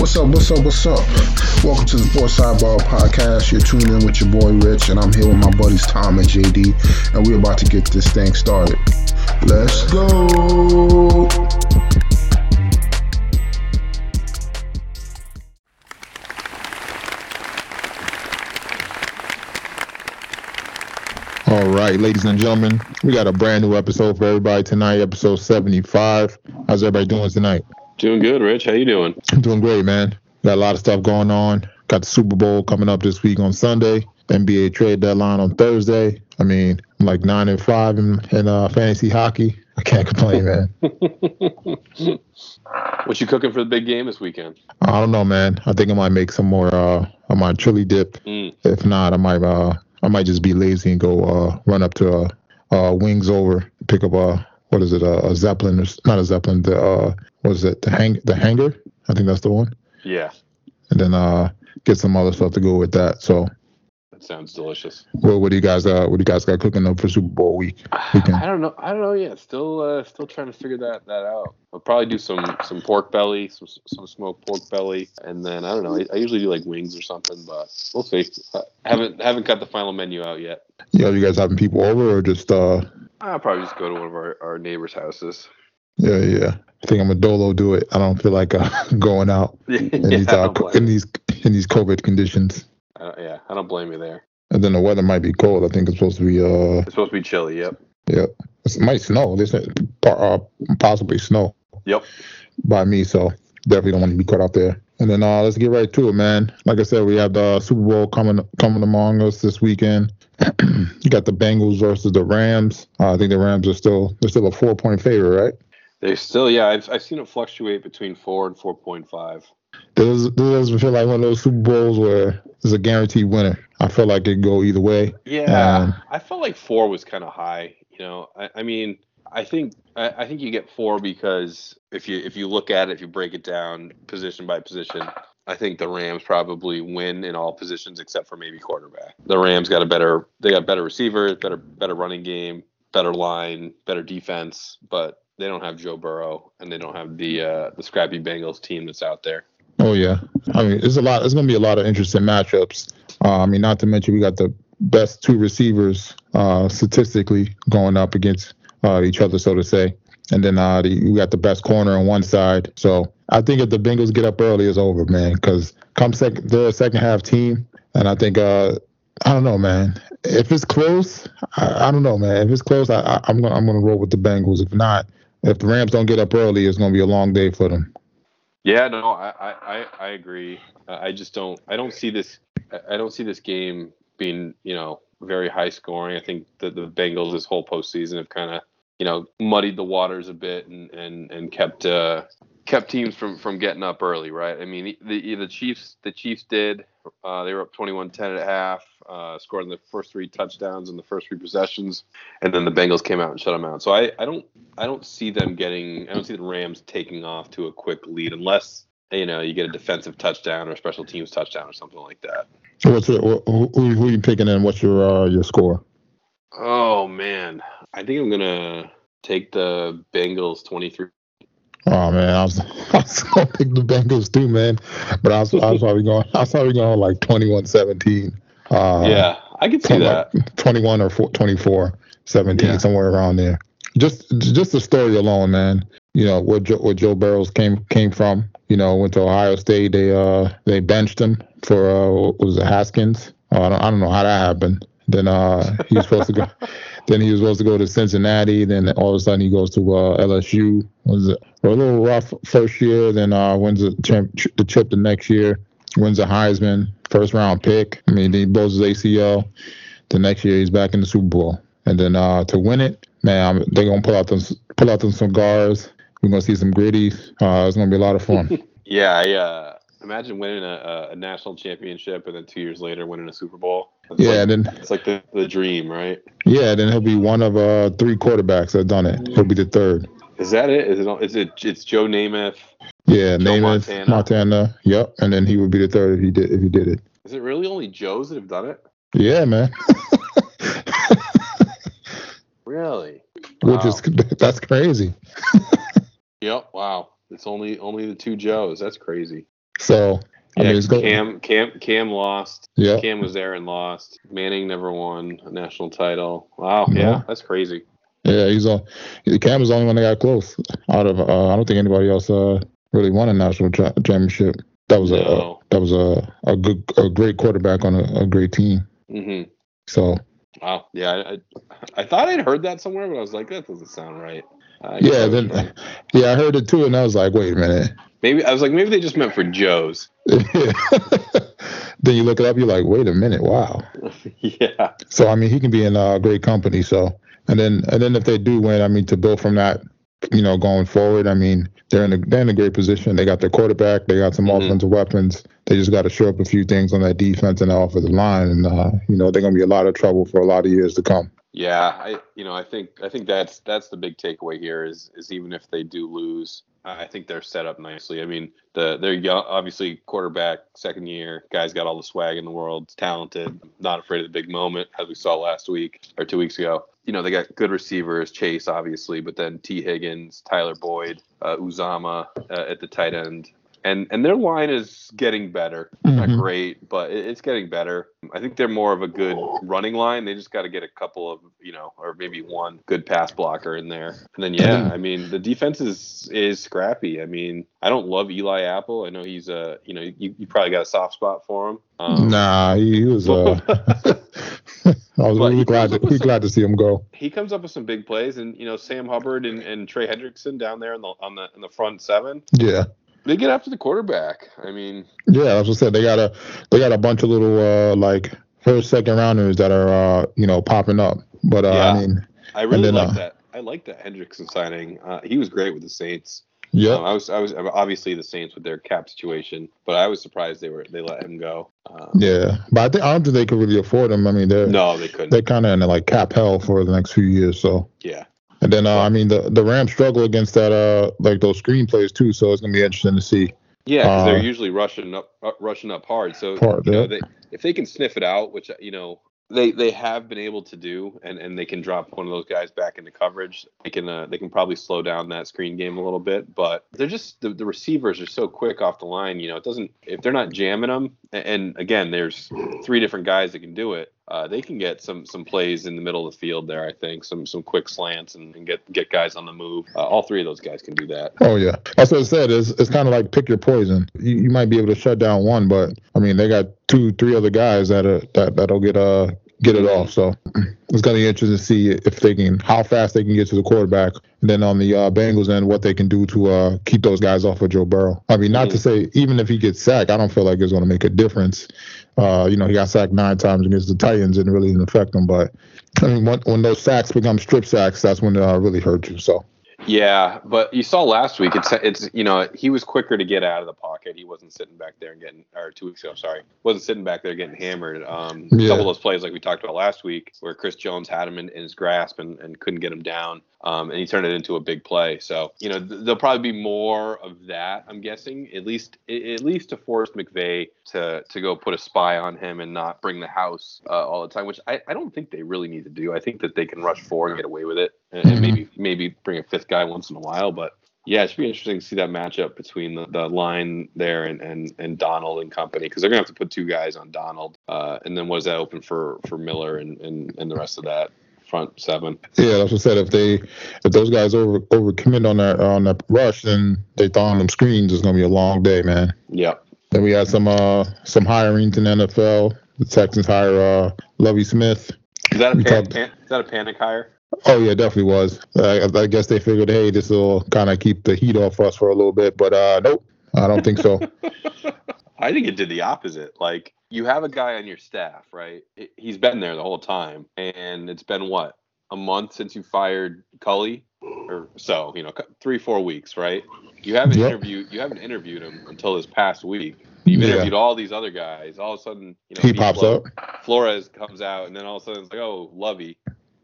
What's up? What's up? What's up? Welcome to the Sports Sidebar Podcast. You're tuning in with your boy Rich, and I'm here with my buddies Tom and JD, and we're about to get this thing started. Let's go. All right, ladies and gentlemen, we got a brand new episode for everybody tonight, episode 75. How's everybody doing tonight? Doing good, Rich. How you doing? I'm doing great, man. Got a lot of stuff going on. Got the Super Bowl coming up this week on Sunday. NBA trade deadline on Thursday. I mean, I'm like nine and five in, in uh, fantasy hockey. I can't complain, man. what you cooking for the big game this weekend? I don't know, man. I think I might make some more. Uh, I might chili dip. Mm. If not, I might. Uh, I might just be lazy and go uh, run up to uh, uh, Wings Over, pick up a what is it, a, a Zeppelin? Or, not a Zeppelin. The uh, what is it? The hang the hanger. I think that's the one. Yeah. And then uh, get some other stuff to go with that. So that sounds delicious. Well, what do you guys uh what do you guys got cooking up for Super Bowl week? Weekend? I don't know. I don't know yet. Still uh still trying to figure that that out. I'll probably do some some pork belly, some some smoked pork belly, and then I don't know. I, I usually do like wings or something, but we'll see. I haven't haven't got the final menu out yet. Yeah, you guys having people over or just uh? I'll probably just go to one of our, our neighbors' houses. Yeah, yeah. I think I'm a dolo do it. I don't feel like uh, going out in, these, uh, in these in these COVID conditions. Uh, yeah, I don't blame you there. And then the weather might be cold. I think it's supposed to be. Uh, it's supposed to be chilly. Yep. Yep. It might snow. This uh, possibly snow. Yep. By me, so definitely don't want to be caught out there. And then uh, let's get right to it, man. Like I said, we have the Super Bowl coming coming among us this weekend. you got the Bengals versus the Rams. Uh, I think the Rams are still they're still a four point favorite, right? They still, yeah. I've I've seen it fluctuate between four and four point five. This, this doesn't feel like one of those Super Bowls where there's a guaranteed winner? I feel like it go either way. Yeah, um, I felt like four was kind of high. You know, I, I mean, I think I, I, think you get four because if you if you look at it, if you break it down position by position, I think the Rams probably win in all positions except for maybe quarterback. The Rams got a better they got better receivers, better better running game, better line, better defense, but they don't have Joe Burrow and they don't have the uh, the scrappy Bengals team that's out there. Oh yeah, I mean it's a lot. It's to be a lot of interesting matchups. Uh, I mean, not to mention we got the best two receivers uh, statistically going up against uh, each other, so to say. And then uh, the, you got the best corner on one side. So I think if the Bengals get up early, it's over, man. Because come second, they're a second half team, and I think uh, I don't know, man. If it's close, I, I don't know, man. If it's close, I, I, I'm gonna I'm gonna roll with the Bengals. If not, if the Rams don't get up early, it's to be a long day for them. Yeah, no, I, I, I agree. I just don't I don't see this I don't see this game being you know very high scoring. I think that the Bengals this whole postseason have kind of you know muddied the waters a bit and and and kept uh, kept teams from from getting up early, right? I mean, the the Chiefs the Chiefs did. Uh, they were up 21-10 at half, uh, scored in the first three touchdowns in the first three possessions, and then the Bengals came out and shut them out. So I, I don't I don't see them getting I don't see the Rams taking off to a quick lead unless you know you get a defensive touchdown or a special teams touchdown or something like that. So what's your, who, who are you picking and what's your uh, your score? Oh man, I think I'm gonna take the Bengals 23 Oh man, I was, I was gonna pick the Bengals too, man. But I was, I was probably going. I was probably going like 21-17. Uh, yeah, I could see that. Like 21 or 4, 24, 17, yeah. somewhere around there. Just just the story alone, man. You know where Joe, where Joe Burrows came came from. You know, went to Ohio State. They uh they benched him for uh was it Haskins? Uh, I don't I don't know how that happened. Then uh he was supposed to go. Then he was supposed to go to Cincinnati. Then all of a sudden he goes to uh, LSU. Was it a little rough first year? Then uh, wins the, champ, the chip the next year. Wins the Heisman, first round pick. I mean, he blows his ACL. The next year he's back in the Super Bowl. And then uh, to win it, man, they're gonna pull out them pull out them cigars. We're gonna see some gritty. Uh, it's gonna be a lot of fun. yeah, I uh, imagine winning a, a, national championship and then two years later winning a Super Bowl. It's yeah, like, then it's like the, the dream, right? Yeah, then he'll be one of uh three quarterbacks that done it. He'll be the third. Is that it? Is it? Is it? It's Joe Namath. Yeah, Joe Namath, Montana. Montana. Yep, and then he would be the third if he did if he did it. Is it really only Joes that have done it? Yeah, man. really? Which wow. is that's crazy. Yep. Wow. It's only only the two Joes. That's crazy. So I Yeah, mean, it's go- Cam Cam Cam lost. yeah, Cam was there and lost. Manning never won a national title. Wow, No. yeah, that's crazy. yeah. He's on. Cam was the only one that got close. Out of, uh, I don't think anybody else uh, really won a national cha- championship. That was a No. that was a a good a great quarterback on a, a great team. hmm So Wow. Yeah, I, I I thought I'd heard that somewhere, but I was like, that doesn't sound right. Uh, yeah, then yeah, I heard it too, and I was like, wait a minute. maybe I was like, maybe they just meant for Joe's. then you look it up, you're like, wait a minute, wow. yeah. So I mean, he can be in uh, great company. So and then and then if they do win, I mean, to build from that, you know, going forward, I mean, they're in a they're in a great position. They got their quarterback, they got some Mhm. offensive weapons. They just got to show up a few things on that defense and the offensive line, and uh, you know, they're gonna be a lot of trouble for a lot of years to come. Yeah, I you know I think I think that's that's the big takeaway here is is even if they do lose, I think they're set up nicely. I mean, the they're young, obviously quarterback second year guy's got all the swag in the world, talented, not afraid of the big moment as we saw last week or two weeks ago. You know they got good receivers, Chase obviously, but then Tee Higgins, Tyler Boyd, uh, Uzomah uh, at the tight end. And, and their line is getting better. Not Mhm. great, but it- it's getting better. I think they're more of a good running line. They just got to get a couple of, you know, or maybe one good pass blocker in there. And then yeah, I mean the defense is is scrappy. I mean I don't love Eli Apple. I know he's a, you know, you, you probably got a soft spot for him. Um, nah, he, he was. Uh, I was really glad to, we glad to see him go. He comes up with some big plays, and you know Sam Hubbard and, and Trey Hendrickson down there on the on the in the front seven. Yeah. They get after the quarterback. I mean, Yeah, as I said, they got a they got a bunch of little uh like first second rounders that are uh you know popping up. But uh, Yeah. I mean, I really then, like uh, that. I like that Hendrickson signing. Uh, he was great with the Saints. yeah, Um, I was, I was obviously the Saints with their cap situation, but I was surprised they were they let him go. Um, yeah. But I think I don't think they could really afford him. I mean, they're No, they couldn't. they're kind of in like cap hell for the next few years. So yeah, and then uh, I mean the the Rams struggle against that uh like those screen plays too. So it's gonna be interesting to see. yeah, because Uh, they're usually rushing up, uh, rushing up hard. So Hard, you know, they, if they can sniff it out, which you know they they have been able to do, and and they can drop one of those guys back into coverage, they can uh, they can probably slow down that screen game a little bit. But they're just the, the receivers are so quick off the line. You know, it doesn't if they're not jamming them. And again, there's three different guys that can do it. Uh, they can get some some plays in the middle of the field there. I think some some quick slants and, and get get guys on the move. Uh, all three of those guys can do that. Oh yeah, that's what I said. It's it's kind of like pick your poison. You, you might be able to shut down one, but I mean they got two, three other guys that are that that'll get uh get it off. So it's gonna be interesting to see if they can how fast they can get to the quarterback. And then on the uh, Bengals end, what they can do to uh keep those guys off of Joe Burrow. I mean, not to say even if he gets sacked, I don't feel like it's gonna make a difference. Uh, you know, he got sacked nine times against the Titans and it really didn't affect him. But I mean, when, when those sacks become strip sacks, that's when it uh, really hurt you. So. Yeah, but you saw last week. It's it's you know he was quicker to get out of the pocket. He wasn't sitting back there and getting or two weeks ago. Sorry, wasn't sitting back there getting hammered. Um, Yeah. a couple of those plays like we talked about last week, where Chris Jones had him in, in his grasp and, and couldn't get him down, um, and he turned it into a big play. So you know th- there'll probably be more of that. I'm guessing at least at least to force McVay to to go put a spy on him and not bring the house uh, all the time, which I, I don't think they really need to do. I think that they can rush four and get away with it, and, and maybe maybe bring a fifth guy once in a while, but. Yeah, it should be interesting to see that matchup between the, the line there and, and, and Donald and company because they're gonna have to put two guys on Donald, uh, and then what does that open for for Miller and, and, and the rest of that front seven? Yeah, that's what I said. If they, if those guys over overcommit on that on that rush, then they throw on them screens. It's gonna be a long day, man. Yep. Then we had some uh some hirings in the NFL. The Texans hire uh Lovie Smith. Is that a pan, pan, is that a panic hire? Oh yeah, definitely was. I, I guess they figured, hey, this will kind of keep the heat off us for a little bit, but uh nope, I don't think so. I think it did the opposite. Like you have a guy on your staff, right? It- He's been there the whole time, and it's been what a month since you fired Culley, or so you know, three four weeks, right? You haven't Yep. interviewed you haven't interviewed him until this past week. You've Yeah. interviewed all these other guys. All of a sudden, you know, he pops Flo- up. Flores comes out, and then all of a sudden it's like, oh, Lovie.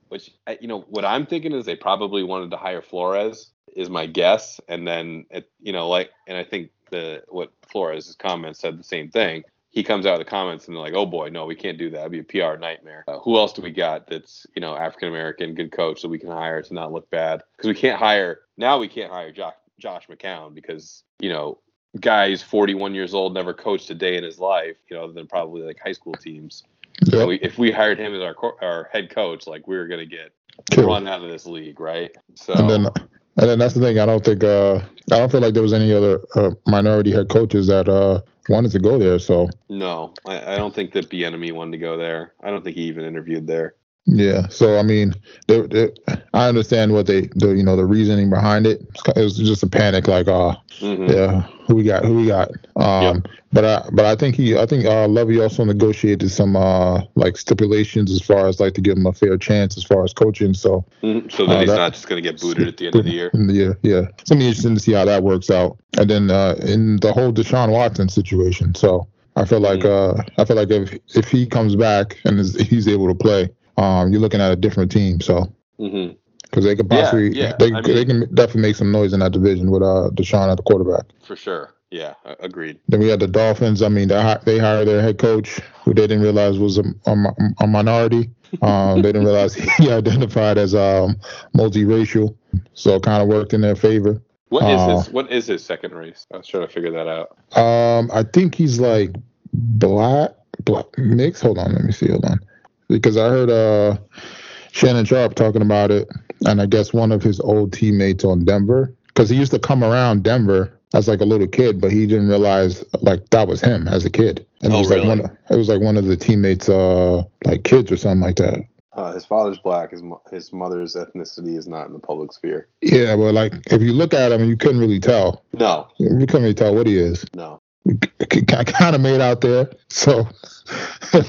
Which you know, what I'm thinking is they probably wanted to hire Flores, is my guess, and then it, you know, like, and I think the what Flores' comments said the same thing. He comes out of the comments and they're like, "Oh boy, no, we can't do that. It'd be a PR nightmare." Uh, who else do we got that's you know African American, good coach that we can hire to not look bad? Because we can't hire now. We can't hire Josh Josh McCown because you know guy's 41 years old, never coached a day in his life, you know, other than probably like high school teams. Yep. We, if we hired him as our co- our head coach, like we were gonna get True. run out of this league, right? So And then, and then that's the thing. I don't think. Uh, I don't feel like there was any other uh, minority head coaches that uh wanted to go there. So no, I, I don't think that Bieniemy wanted to go there. I don't think he even interviewed there. Yeah. So I mean, they, they, I understand what they, the you know, the reasoning behind it. It was just a panic, like, uh, Mhm. yeah, who we got, who we got. Um, but I, but I think he, I think uh, Levy also negotiated some uh like stipulations as far as like to give him a fair chance as far as coaching. So Mhm. So that Uh, he's that- not just gonna get booted at the end of the year. Yeah, yeah. It's gonna be interesting to see how that works out. And then uh, in the whole Deshaun Watson situation, so I feel like Mm. uh, I feel like if if he comes back and is, he's able to play, um, you're looking at a different team. So because they could possibly yeah, they I they can definitely make some noise in that division with uh Deshaun at the quarterback. For sure. Yeah, agreed. Then we had the Dolphins. I mean, they they hired their head coach, who they didn't realize was a, a, a minority. Um, they didn't realize he identified as um, multiracial, so it kind of worked in their favor. What is Uh, his what is his second race? I was trying to figure that out. Um, I think he's like black, black mix. Hold on, let me see. Hold on, because I heard uh Shannon Sharpe talking about it, and I guess one of his old teammates on Denver, because he used to come around Denver as like a little kid, but he didn't realize like that was him as a kid, and Oh, it was like one. It was like one of the teammates, uh, like kids or something like that. Uh, his father's black. His mo- his mother's ethnicity is not in the public sphere. Yeah, but like if you look at him, you couldn't really tell. No, You couldn't really tell what he is. no. Kind of made out there. So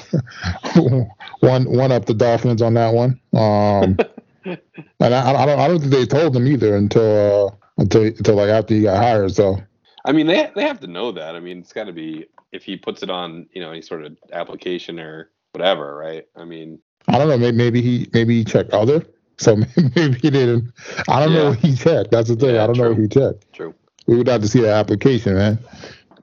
one one up the Dolphins on that one. Um, and I, I don't I don't think they told him either until uh, until until like after he got hired. So I mean, they they have to know that. I mean, it's got to be if he puts it on, you know, any sort of application or whatever, right? I mean, I don't know. Maybe maybe he maybe he checked other. So maybe he didn't. I don't know Yeah. what he checked. That's the thing. Yeah, I don't know true. what he checked. true. We would have to see the application, man.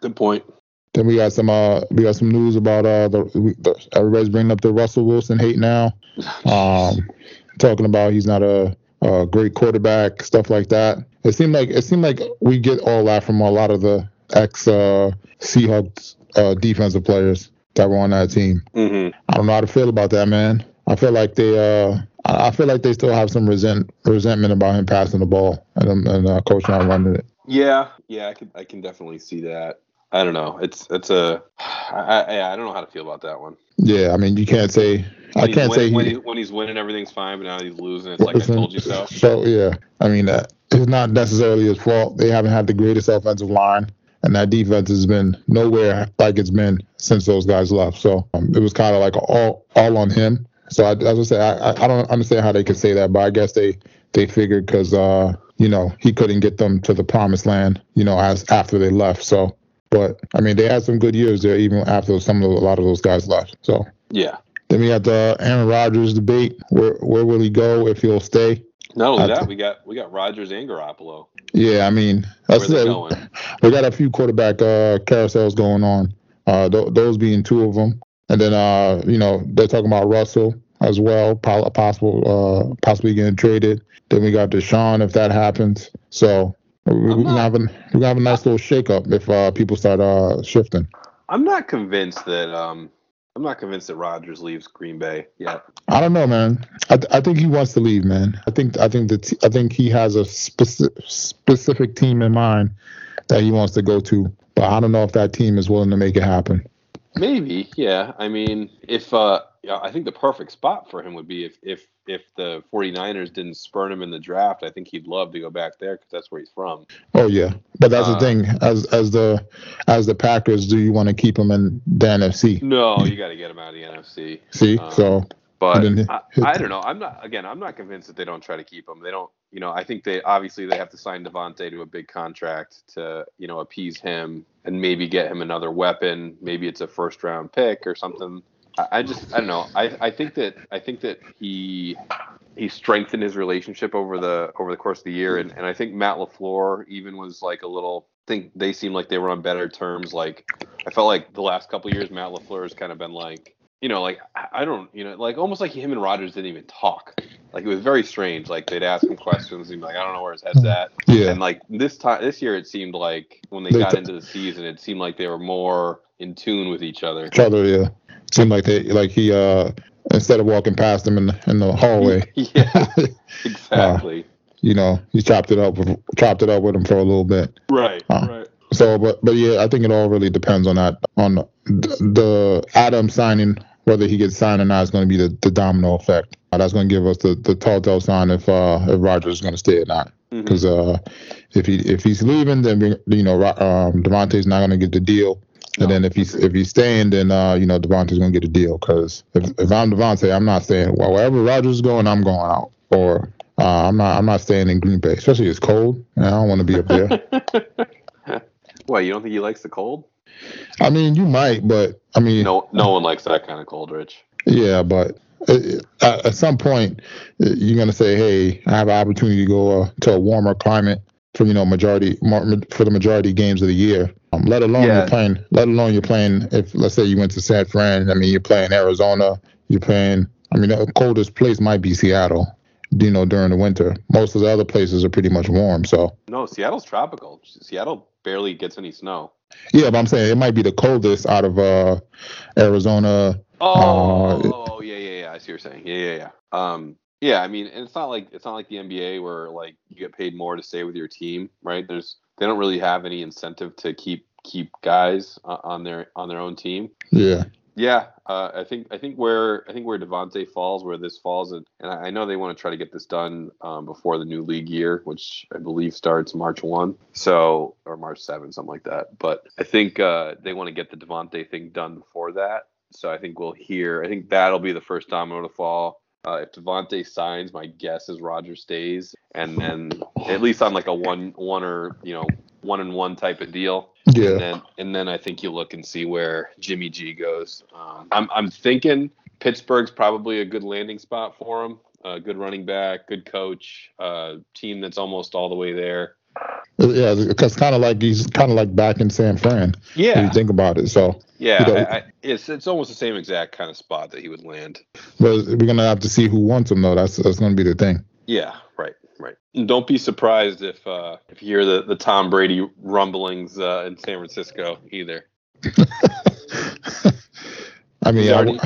Good point. Then we got some uh we got some news about uh the, the everybody's bringing up the Russell Wilson hate now. um, talking about he's not a, a great quarterback, stuff like that. It seemed like it seemed like we get all that from a lot of the ex uh, Seahawks uh, defensive players that were on that team. hmm I don't know how to feel about that, man. I feel like they uh, I feel like they still have some resent resentment about him passing the ball and and uh, coach not running it. Yeah, yeah, I can I can definitely see that. I don't know. It's it's a I, I I don't know how to feel about that one. Yeah, I mean you can't say I When he's can't win- say when, he, he, when he's winning everything's fine, but now he's losing. It's like I told you so. So yeah, I mean uh, it's not necessarily his fault. They haven't had the greatest offensive line, and that defense has been nowhere like it's been since those guys left. So um, it was kind of like all all on him. So I, as I say, I, I I don't understand how they could say that, but I guess they they figured because uh you know he couldn't get them to the promised land, you know, as after they left. So. But I mean, they had some good years there, even after some of a lot of those guys left. So Yeah. then we got the Aaron Rodgers debate. Where where will he go if he'll stay? Not only that, we got we got Rodgers and Garoppolo. Yeah, I mean that's it. We got a few quarterback uh, carousels going on. Uh, th- those being two of them, and then uh, you know they're talking about Russell as well, po- possible uh, possibly getting traded. Then we got Deshaun if that happens. So we, gonna have a we're gonna have a nice little shakeup if uh, people start uh, shifting. I'm not convinced that um I'm not convinced that Rodgers leaves Green Bay yet. I don't know, man. I, th- I think he wants to leave, man. I think I think the t- I think he has a specific specific team in mind that he wants to go to, but I don't know if that team is willing to make it happen. Maybe, yeah. I mean, if uh yeah, I think the perfect spot for him would be if if if the 49ers didn't spurn him in the draft, I think he'd love to go back there cuz that's where he's from. Oh yeah, but that's Uh, the thing. As as the as the Packers, do you want to keep him in the NFC? No, you got to get him out of the NFC. See, Uh, so But then I, I don't know. I'm not again. I'm not convinced that they don't try to keep him. They don't. You know, I think they obviously they have to sign Davante to a big contract to you know appease him and maybe get him another weapon. Maybe it's a first round pick or something. I, just I don't know. I, I think that I think that he he strengthened his relationship over the over the course of the year, and, and I think Matt LaFleur even was like a little. I think they seemed like they were on better terms. Like I felt like the last couple years, Matt LaFleur has kind of been like you know, like I don't, you know, like almost like him and Rodgers didn't even talk. Like it was very strange. Like they'd ask him questions, and he'd be like, "I don't know where his head's at." Yeah. And like this time, this year, it seemed like when they, They got t- into the season, it seemed like they were more in tune with each other. Each other, yeah. Seemed like they like he uh instead of walking past him in the, in the hallway, yeah, exactly. you know, he chopped it up with chopped it up with him for a little bit. right, uh, right. So, but but yeah, I think it all really depends on that on the, the Adam signing, whether he gets signed or not, is going to be the, the domino effect. Uh, that's going to give us the, the telltale sign if uh if Rodgers is going to stay or not. Because uh if he if he's leaving, then we, you know um Davante's not going to get the deal. And No, then if he's if he's staying, then uh you know Davante's going to get a deal. Because if, if I'm Davante, I'm not staying. Well, wherever Rodgers is going, I'm going out. Or uh, I'm not I'm not staying in Green Bay, especially it's cold. And I don't want to be up there. Why you don't think he likes the cold? I mean, you might, but I mean, No, no one likes that kind of cold, Rich. Yeah, but uh, at, at some point, uh, you're gonna say, "Hey, I have an opportunity to go uh, to a warmer climate for you know majority for the majority games of the year." Um, let alone Yeah. you're playing. Let alone you're playing. If let's say you went to San Fran, I mean, you're playing Arizona. You're playing. I mean, the coldest place might be Seattle. You know, during the winter, most of the other places are pretty much warm. So No, Seattle's tropical. Seattle barely gets any snow. Yeah, but I'm saying it might be the coldest out of uh, Arizona. Oh, Uh, oh, yeah, yeah, yeah. I see what you're saying. Yeah, yeah, yeah. Um, yeah. I mean, and it's not like it's not like the NBA where like you get paid more to stay with your team, right? There's they don't really have any incentive to keep keep guys uh, on their on their own team. Yeah, Yeah, uh, I think I think where I think where Davante falls, where this falls, and, and I know they want to try to get this done um, before the new league year, which I believe starts March one, so or March seven, something like that. But I think uh, they want to get the Davante thing done before that. So I think we'll hear. I think that'll be the first domino to fall. Uh, if Davante signs, my guess is Roger stays, and then at least on like a one one or you know one and one type of deal. yeah. And then and then I think you look and see where Jimmy G goes. Um, I'm I'm thinking Pittsburgh's probably a good landing spot for him. Uh, good running back, good coach, uh, team that's almost all the way there. Yeah, because kind of like he's kind of like back in San Fran. If you Yeah, think about it. So, yeah. you know- I, I, it's it's almost the same exact kind of spot that he would land. but we're gonna have to see who wants him though. That's that's gonna be the thing. Yeah, right, right. And don't be surprised if uh, if you hear the, the Tom Brady rumblings uh, in San Francisco either. I mean, He's I- already,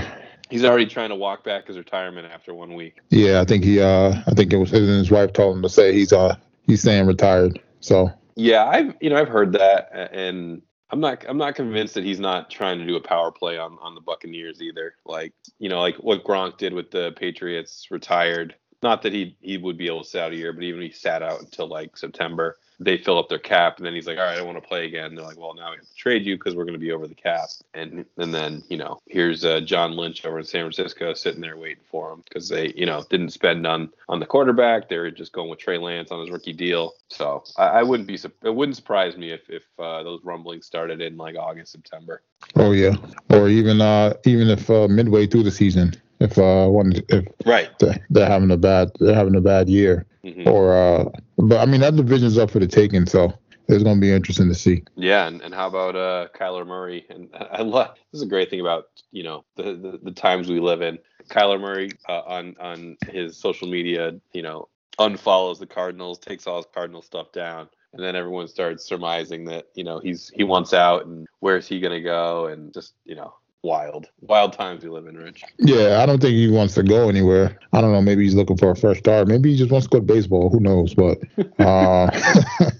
he's already trying to walk back his retirement after one week. yeah, I think he. Uh, I think it was his, his wife told him to say he's uh he's staying retired. So Yeah, I've you know I've heard that, and I'm not I'm not convinced that he's not trying to do a power play on on the Buccaneers either. Like you know like what Gronk did with the Patriots, retired. Not that he he would be able to sit out a year, but even if he sat out until like September, they fill up their cap, and then he's like, all right, I want to play again. They're like, well, now we have to trade you because we're going to be over the cap, and and then you know here's uh, John Lynch over in San Francisco sitting there waiting for him because they you know didn't spend on on the quarterback. They were just going with Trey Lance on his rookie deal. So I, I wouldn't be it wouldn't surprise me if if uh, those rumblings started in like August September. oh yeah, or even uh even if uh, midway through the season, if uh one if Right. they- they're having a bad they're having a bad year, hmm or uh but I mean that division's up for the taking, so it's gonna be interesting to see. Yeah, and, and how about uh, Kyler Murray? And I love this is a great thing about you know the, the, the times we live in. Kyler Murray uh, on on his social media, you know, unfollows the Cardinals, takes all his Cardinal stuff down, and then everyone starts surmising that you know he's he wants out and where's he gonna go and just you know wild wild times we live in, Rich. Yeah, I don't think he wants to go anywhere. I don't know. Maybe he's looking for a fresh start. Maybe he just wants to go to baseball. Who knows? But uh,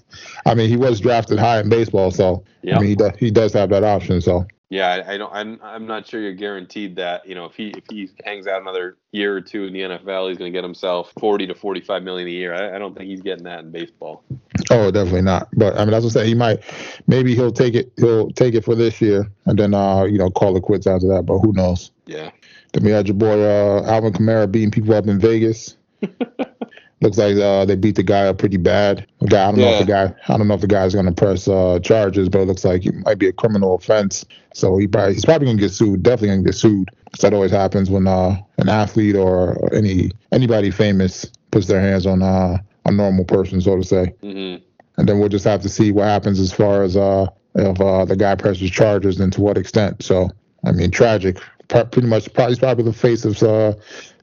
I mean, he was drafted high in baseball, so Yeah. I mean, he does he does have that option. So Yeah, I, I don't. I'm. I'm not sure you're guaranteed that. You know, if he if he hangs out another year or two in the NFL, he's going to get himself 40 to 45 million a year. I, I don't think he's getting that in baseball. oh, definitely not. But I mean, that's what I say. He might, maybe he'll take it. He'll take it for this year, and then uh, you know, call it quits after that. But who knows? Yeah. Then we had your boy uh, Alvin Kamara beating people up in Vegas. Looks like uh, they beat the guy up pretty bad. Guy, I don't know if the guy, I don't know if the guy's going to press uh, charges, but it looks like it might be a criminal offense. So he probably he's probably going to get sued. Definitely going to get sued. Cause that always happens when uh, an athlete or any anybody famous puts their hands on uh, a normal person, so to say. hmm And then we'll just have to see what happens as far as uh, if uh, the guy presses charges and to what extent. So I mean, tragic. Pretty much, probably he's probably the face of uh,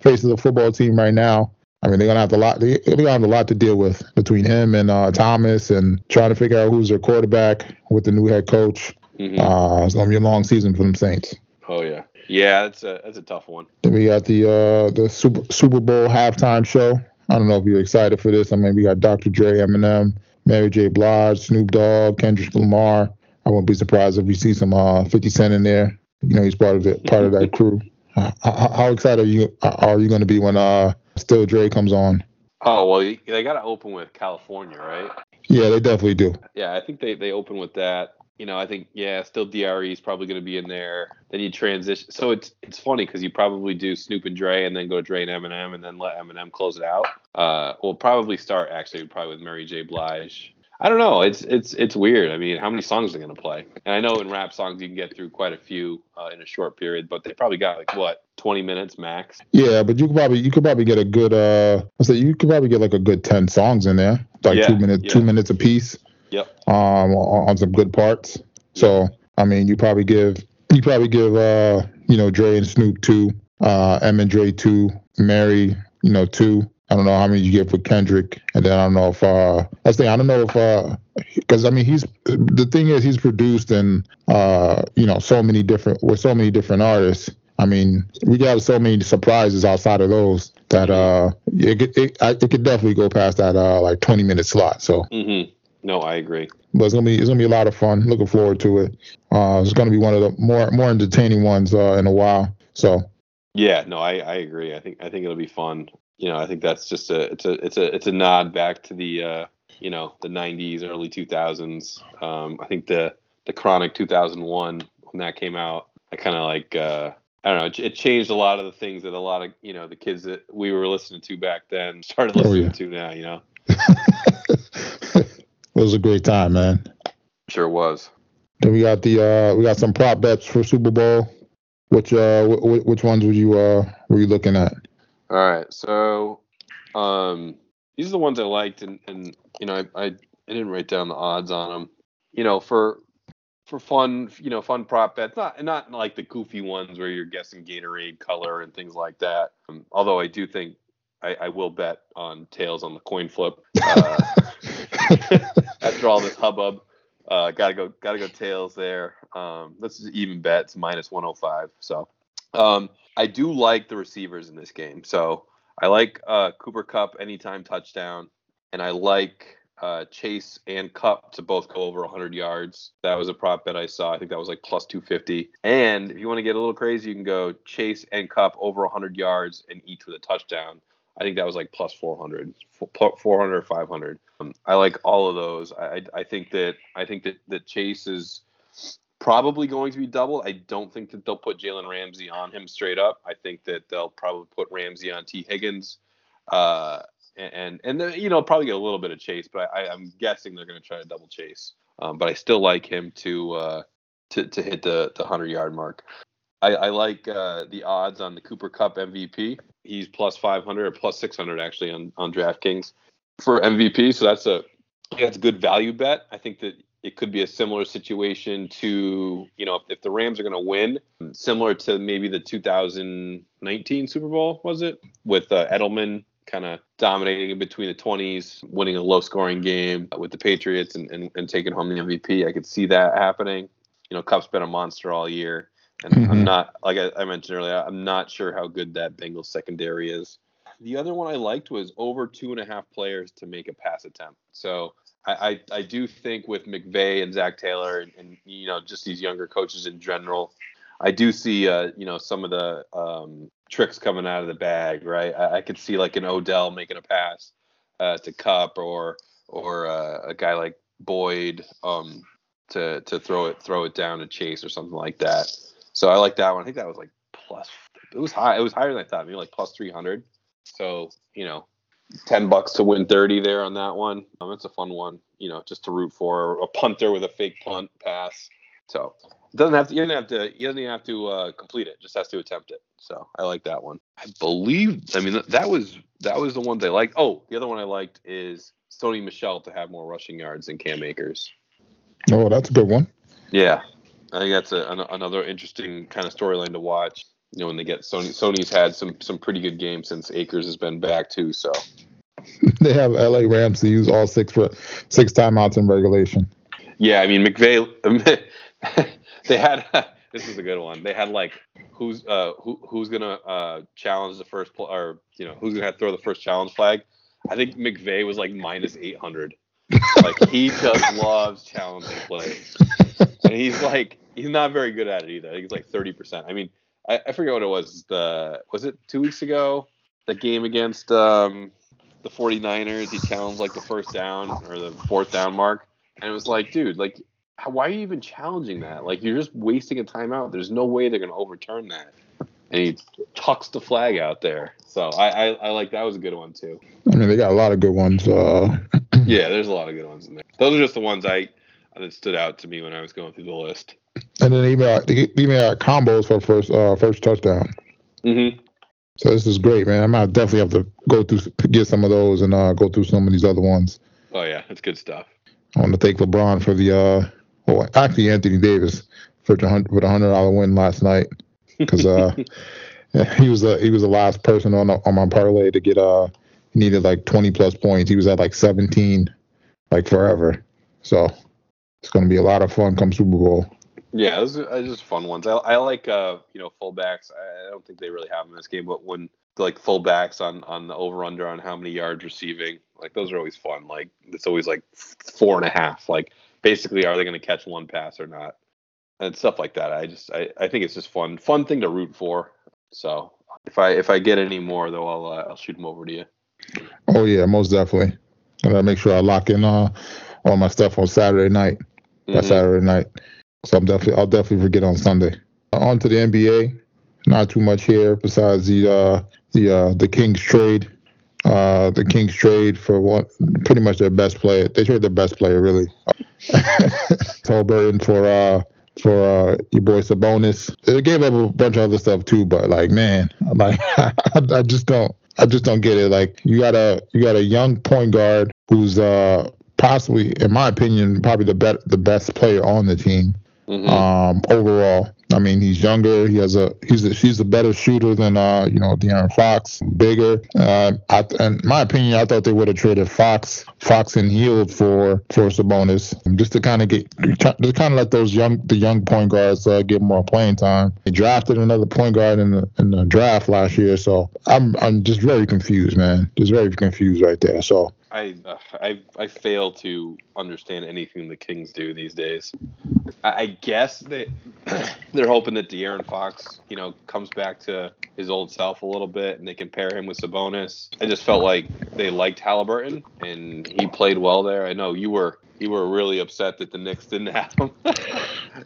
face of the football team right now. I mean, they're gonna have a lot. They're gonna have a lot to deal with between him and uh, Thomas, and trying to figure out who's their quarterback with the new head coach. Mm-hmm. Uh, it's gonna be a long season for them Saints. Oh yeah, yeah, that's a that's a tough one. Then we got the uh, the Super Super Bowl halftime show. I don't know if you're excited for this. I mean, we got Dr. Dre, Eminem, Mary J. Blige, Snoop Dogg, Kendrick Lamar. I won't be surprised if we see some uh, 50 Cent in there. You know, he's part of the part of that crew. How, how excited are you are you going to be when uh Still Dre comes on? Oh well, they got to open with California, right? Yeah, they definitely do. Yeah, I think they they open with that. You know, I think yeah, still Dre is probably going to be in there. Then you transition. So it's it's funny because you probably do Snoop and Dre, and then go Dre and Eminem, and then let Eminem close it out. Uh, we'll probably start actually probably with Mary J. Blige I don't know. It's it's it's weird. I mean, how many songs are they gonna play? And I know in rap songs you can get through quite a few uh, in a short period, but they probably got like what twenty minutes max. Yeah, but you could probably you could probably get a good uh, I say you could probably get like a good ten songs in there, like yeah, two minutes yeah. two minutes a piece. Yep. Um, on, on some good parts. So I mean, you probably give you probably give uh, you know, Dre and Snoop two, uh, M and Dre two, Mary, you know, two. I don't know how many you get for Kendrick, and then I don't know if uh, that's the thing. I don't know if uh, because I mean he's the thing is he's produced in uh, you know so many different with so many different artists. I mean we got so many surprises outside of those that uh it it, it, it could definitely go past that uh like 20 minute slot. So. Mm-hmm. No, I agree. But it's gonna be it's gonna be a lot of fun. Looking forward to it. Uh, it's gonna be one of the more more entertaining ones uh, in a while. So. Yeah, no, I, I agree. I think I think it'll be fun you know, I think that's just a it's a it's a it's a nod back to the uh, you know the 90s, early 2000s. Um, I think the the Chronic 2001 when that came out, I kind of like uh, I don't know, it, it, changed a lot of the things that a lot of you know the kids that we were listening to back then started listening oh, yeah. to now. You know, it was a great time, man. Sure was. Then we got the uh, we got some prop bets for Super Bowl. Which uh, w- which ones were you uh, were you looking at? All right, so um, these are the ones I liked, and, and you know I, I, I didn't write down the odds on them. You know for for fun, you know, fun prop bets, not not like the goofy ones where you're guessing Gatorade color and things like that. Um, although I do think I, I, will bet on tails on the coin flip. Uh, after all this hubbub, uh, gotta go, gotta go tails there. Um, this is even bet. It's minus 105. So um, I do like the receivers in this game. So I like uh, Cooper Kupp anytime touchdown, and I like uh, Chase and Kupp to both go over 100 yards. That was a prop bet I saw. I think that was like plus 250. And if you want to get a little crazy, you can go Chase and Kupp over 100 yards and each with a touchdown. I think that was like plus 400, 400 or 500. Um, I like all of those. I, I think that I think that that Chase is probably going to be double. I don't think that they'll put Jalen Ramsey on him straight up. I think that they'll probably put Ramsey on Tee Higgins, uh, and and then, you know probably get a little bit of chase, but I, am guessing they're going to try to double chase. Um, but I still like him to uh, to to hit the the hundred yard mark. I, I like uh, the odds on the Cooper Kupp MVP. He's plus 500 or plus 600 actually on on DraftKings for MVP. So that's a that's a good value bet. I think that it could be a similar situation to you know if, if the Rams are going to win, similar to maybe the 2019 Super Bowl was it with uh, Edelman kind of dominating in between the 20s, winning a low scoring game with the Patriots and, and, and taking home the MVP. I could see that happening. You know, Kupp's been a monster all year. And mm-hmm. I'm not, like I, I mentioned earlier, I'm not sure how good that Bengals secondary is. The other one I liked was over two and a half players to make a pass attempt. So I, I, do think with McVay and Zac Taylor and, and, you know just these younger coaches in general, I do see uh, you know some of the um, tricks coming out of the bag, right? I, I could see like an Odell making a pass uh, to Kupp or or uh, a guy like Boyd um, to to throw it throw it down to Chase or something like that. So I like that one. I think that was like plus. It was high. It was higher than I thought. Maybe like plus three hundred. So you know 10 bucks to win 30 there on that one. Um, it's a fun one, you know, just to root for a punter with a fake punt pass. So doesn't have to, you don't have to, he doesn't even have to uh, complete it, just has to attempt it. So I like that one. I believe, I mean, that was, that was the one they liked. Oh, the other one I liked is Sony Michel to have more rushing yards than Cam Akers. Oh, that's a good one. Yeah. I think that's a, an, another interesting kind of storyline to watch. you know when they get Sony. Sony's had some some pretty good games since Akers has been back too. So they have LA Rams to use all six for six timeouts in regulation. Yeah, I mean McVay. they had this is a good one. They had like who's uh who who's gonna uh challenge the first pl- or you know who's gonna throw the first challenge flag. I think McVay was like minus eight hundred. like he just loves challenging plays, and he's like he's not very good at it either. He's like thirty percent. I mean, I, I forget what it was. The was it two weeks ago? The game against um the 49ers, he challenged like the first down or the fourth down mark, and it was like, dude, like why are you even challenging that? Like you're just wasting a timeout. There's no way they're gonna overturn that. And he tucks the flag out there. So I, I, I like that was a good one too. I mean, they got a lot of good ones. Uh... yeah, there's a lot of good ones in there. Those are just the ones I that stood out to me when I was going through the list. And then even even uh, combos for first uh, first touchdown. Mm-hmm. So this is great, man. I might definitely have to go through get some of those and uh, go through some of these other ones. Oh yeah, that's good stuff. I want to thank LeBron for the uh, well, actually Anthony Davis for the hundred with a hundred dollar win last night because uh, he was a he was the last person on on my parlay to get uh he needed like twenty plus points. He was at like seventeen, like forever. So it's going to be a lot of fun come Super Bowl. Yeah, those are just fun ones. I, I like uh you know fullbacks. I don't think they really have in this game, but when like fullbacks on on the over under on how many yards receiving, like those are always fun. Like it's always like four and a half. Like basically, are they going to catch one pass or not? And stuff like that. I just I, I think it's just fun fun thing to root for. So if I if I get any more though, I'll uh, I'll shoot them over to you. Oh yeah, most definitely. I gotta make sure I lock in uh, all my stuff on Saturday night. That mm-hmm. Saturday night. So I'm definitely I'll definitely forget on Sunday. On to the NBA. Not too much here besides the uh, the uh, the Kings trade. Uh, the Kings trade for what pretty much their best player. They traded their best player really. Tolbert for uh for uh your boy Sabonis. They gave up a bunch of other stuff too, but like man, like I just don't I just don't get it. Like you got a you got a young point guard who's uh possibly, in my opinion, probably the best the best player on the team. Mm-hmm. Um, overall, I mean, he's younger. He has a he's a, he's a better shooter than uh you know De'Aaron Fox, bigger. Uh, I, in my opinion, I thought they would have traded Fox, Fox and Hield for for Sabonis, just to kind of get to kind of let those young the young point guards uh, get more playing time. They drafted another point guard in the in the draft last year, so I'm I'm just very confused, man. Just very confused right there. So I I I fail to understand anything the Kings do these days. I, I guess they they're hoping that De'Aaron Fox, you know, comes back to his old self a little bit, and they can pair him with Sabonis. I just felt like they liked Haliburton, and he played well there. I know you were you were really upset that the Knicks didn't have him.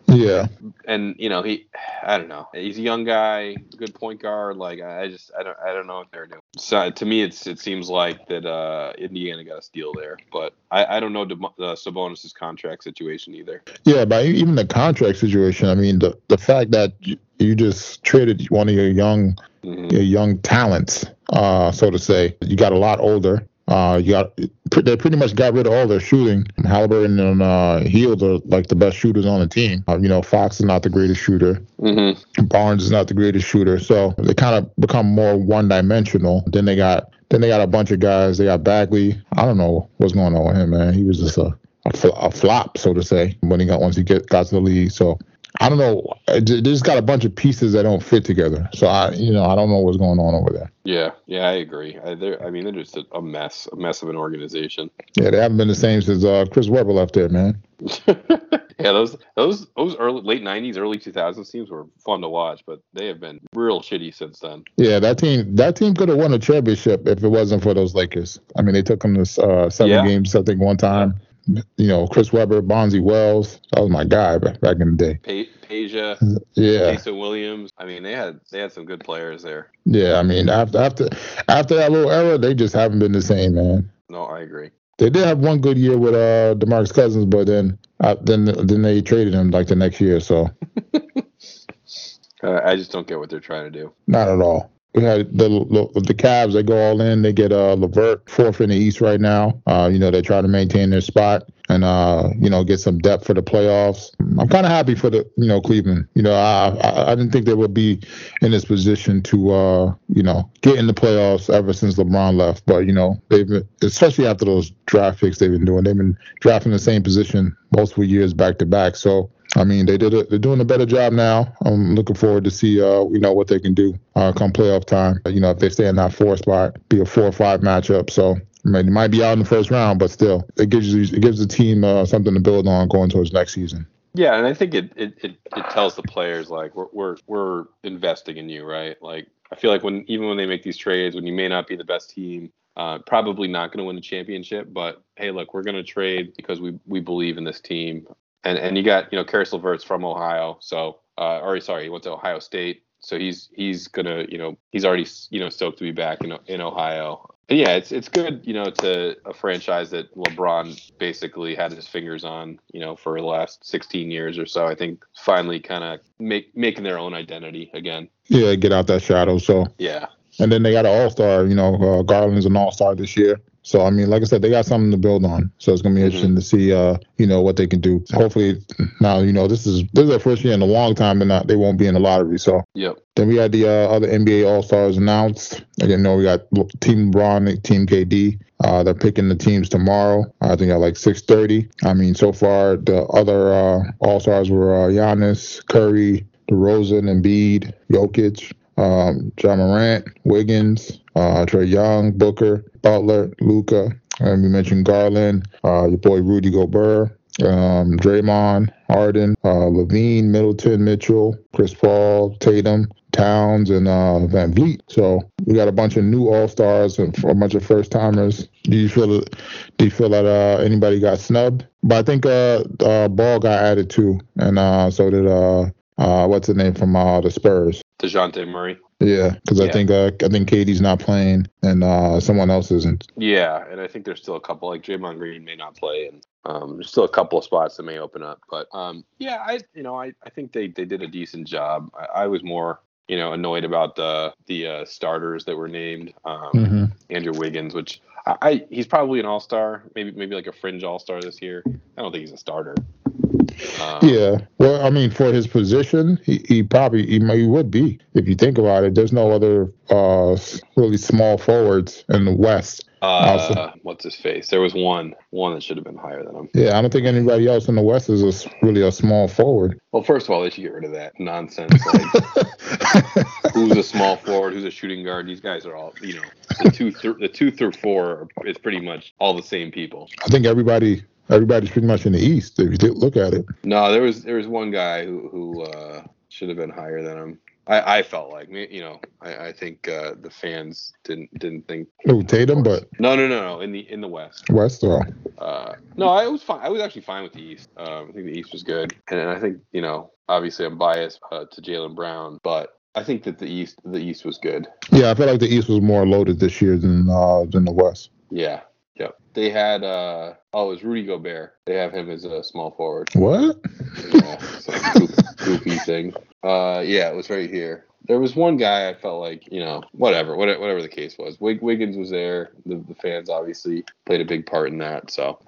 yeah. And you know he, I don't know. He's a young guy, good point guard. Like I just I don't I don't know what they're doing. So to me, it's it seems like that uh, Indiana got a steal there, but I I don't know the uh, Sabonis's contract situation either. Yeah, but even the contract situation. I mean the the fact that you, you just traded one of your young mm-hmm. your young talents, uh, so to say. You got a lot older. Uh, you got they pretty much got rid of all their shooting. Haliburton and uh, Hield are like the best shooters on the team. Uh, you know, Fox is not the greatest shooter. Mm-hmm. Barnes is not the greatest shooter. So they kind of become more one-dimensional. Then they got then they got a bunch of guys. They got Bagley. I don't know what's going on with him, man. He was just a a, a flop, so to say, when he got once he get got to the league. So I don't know. They just got a bunch of pieces that don't fit together. So I, you know, I don't know what's going on over there. Yeah, yeah, I agree. I, I mean, they're just a, mess, a mess of an organization. Yeah, they haven't been the same since uh, Chris Webber left there, man. yeah, those those those early late '90s, early 2000s teams were fun to watch, but they have been real shitty since then. Yeah, that team that team could have won a championship if it wasn't for those Lakers. I mean, they took them to uh, seven yeah. games, I think, one time. Yeah you know, Chris Webber, Bonzi Wells. That was my guy back in the day. Peja, yeah, Jason Williams. I mean, they had they had some good players there. Yeah, I mean, after after after that little era, they just haven't been the same, man. No, I agree. They did have one good year with uh DeMarcus Cousins, but then uh, then then they traded him like the next year. So uh, I just don't get what they're trying to do. Not at all. We had the the Cavs. They go all in. They get uh LeVert fourth in the East right now. Uh, you know they try to maintain their spot. And uh, you know get some depth for the playoffs. I'm kind of happy for the you know Cleveland. You know, I, I, I didn't think they would be in this position to uh, you know get in the playoffs ever since LeBron left. But you know they've been, especially after those draft picks they've been doing. They've been drafting the same position multiple years back to back. So I mean, they did it. They're doing a better job now. I'm looking forward to see, uh, you know, what they can do uh, come playoff time. You know, if they stay in that four spot, be a four or five matchup. So it might be out in the first round, but still, it gives you it gives the team uh, something to build on going towards next season. Yeah, and I think it it, it, it tells the players like we're, we're we're investing in you, right? Like I feel like when even when they make these trades, when you may not be the best team, uh, probably not going to win a championship, but hey, look, we're going to trade because we we believe in this team, and and you got you know Caris LeVert's from Ohio, so uh, or sorry, he went to Ohio State, so he's he's gonna you know he's already you know stoked to be back in in Ohio yeah, it's it's good, you know, to a franchise that LeBron basically had his fingers on, you know, for the last 16 years or so. I think finally kind of make making their own identity again. Yeah, get out that shadow. So yeah, and then they got an All Star. You know, uh, Garland's an All Star this year. So I mean, like I said, they got something to build on. So it's gonna be interesting mm-hmm. to see, uh, you know, what they can do. Hopefully, now you know this is this is their first year in a long time, and not they won't be in the lottery. So yep. Then we had the uh, other NBA All Stars announced. Again, know we got Team LeBron, Team KD. Uh, they're picking the teams tomorrow. I think at like 6:30. I mean, so far the other uh, All Stars were uh, Giannis, Curry, DeRozan, Embiid, Jokic, um, Ja Morant, Wiggins, uh, Trae Young, Booker, Butler, Luka, and we mentioned Garland, uh, your boy Rudy Gobert, um, Draymond, Harden, uh, LaVine, Middleton, Mitchell, Chris Paul, Tatum, Towns, and uh, VanVleet. So we got a bunch of new All Stars and a bunch of first timers. Do you feel do you feel that uh, anybody got snubbed? But I think uh, uh, Ball got added too, and uh, so did what's the name from the Spurs? Dejounte Murray. Yeah, because yeah. I think uh, I think KD's not playing and uh, someone else isn't. Yeah, and I think there's still a couple like Draymond Green may not play, and um, there's still a couple of spots that may open up. But um, yeah, I you know I, I think they, they did a decent job. I, I was more you know annoyed about the the uh, starters that were named. Um, mm-hmm. Andrew Wiggins, which I, I he's probably an all star, maybe maybe like a fringe all star this year. I don't think he's a starter. Um, yeah, well, I mean, for his position, he, he probably he, he would be if you think about it. There's no other uh, really small forwards in the West. Uh, what's his face? There was one, one that should have been higher than him. Yeah, I don't think anybody else in the West is a, really a small forward. Well, first of all, they should get rid of that nonsense. Like, who's a small forward? Who's a shooting guard? These guys are all, you know, the two, th- the two through four is pretty much all the same people. I think everybody everybody's pretty much in the East if you look at it. No, there was there was one guy who who uh, should have been higher than him. I, I felt like me, you know, I, I think uh, the fans didn't didn't think. Oh, Tatum, but no, no, no, no. In the in the West. West, oh. Uh, no, I was fine. I was actually fine with the East. Um, I think the East was good, and I think you know, obviously, I'm biased uh, to Jaylen Brown, but I think that the East the East was good. Yeah, I feel like the East was more loaded this year than uh, than the West. Yeah, Yep. They had uh oh, it was Rudy Gobert. They have him as a small forward. What? Yeah, goofy thing. Uh, yeah, it was right here. There was one guy I felt like you know whatever whatever, whatever the case was. Wig, Wiggins was there. The, the fans obviously played a big part in that. So.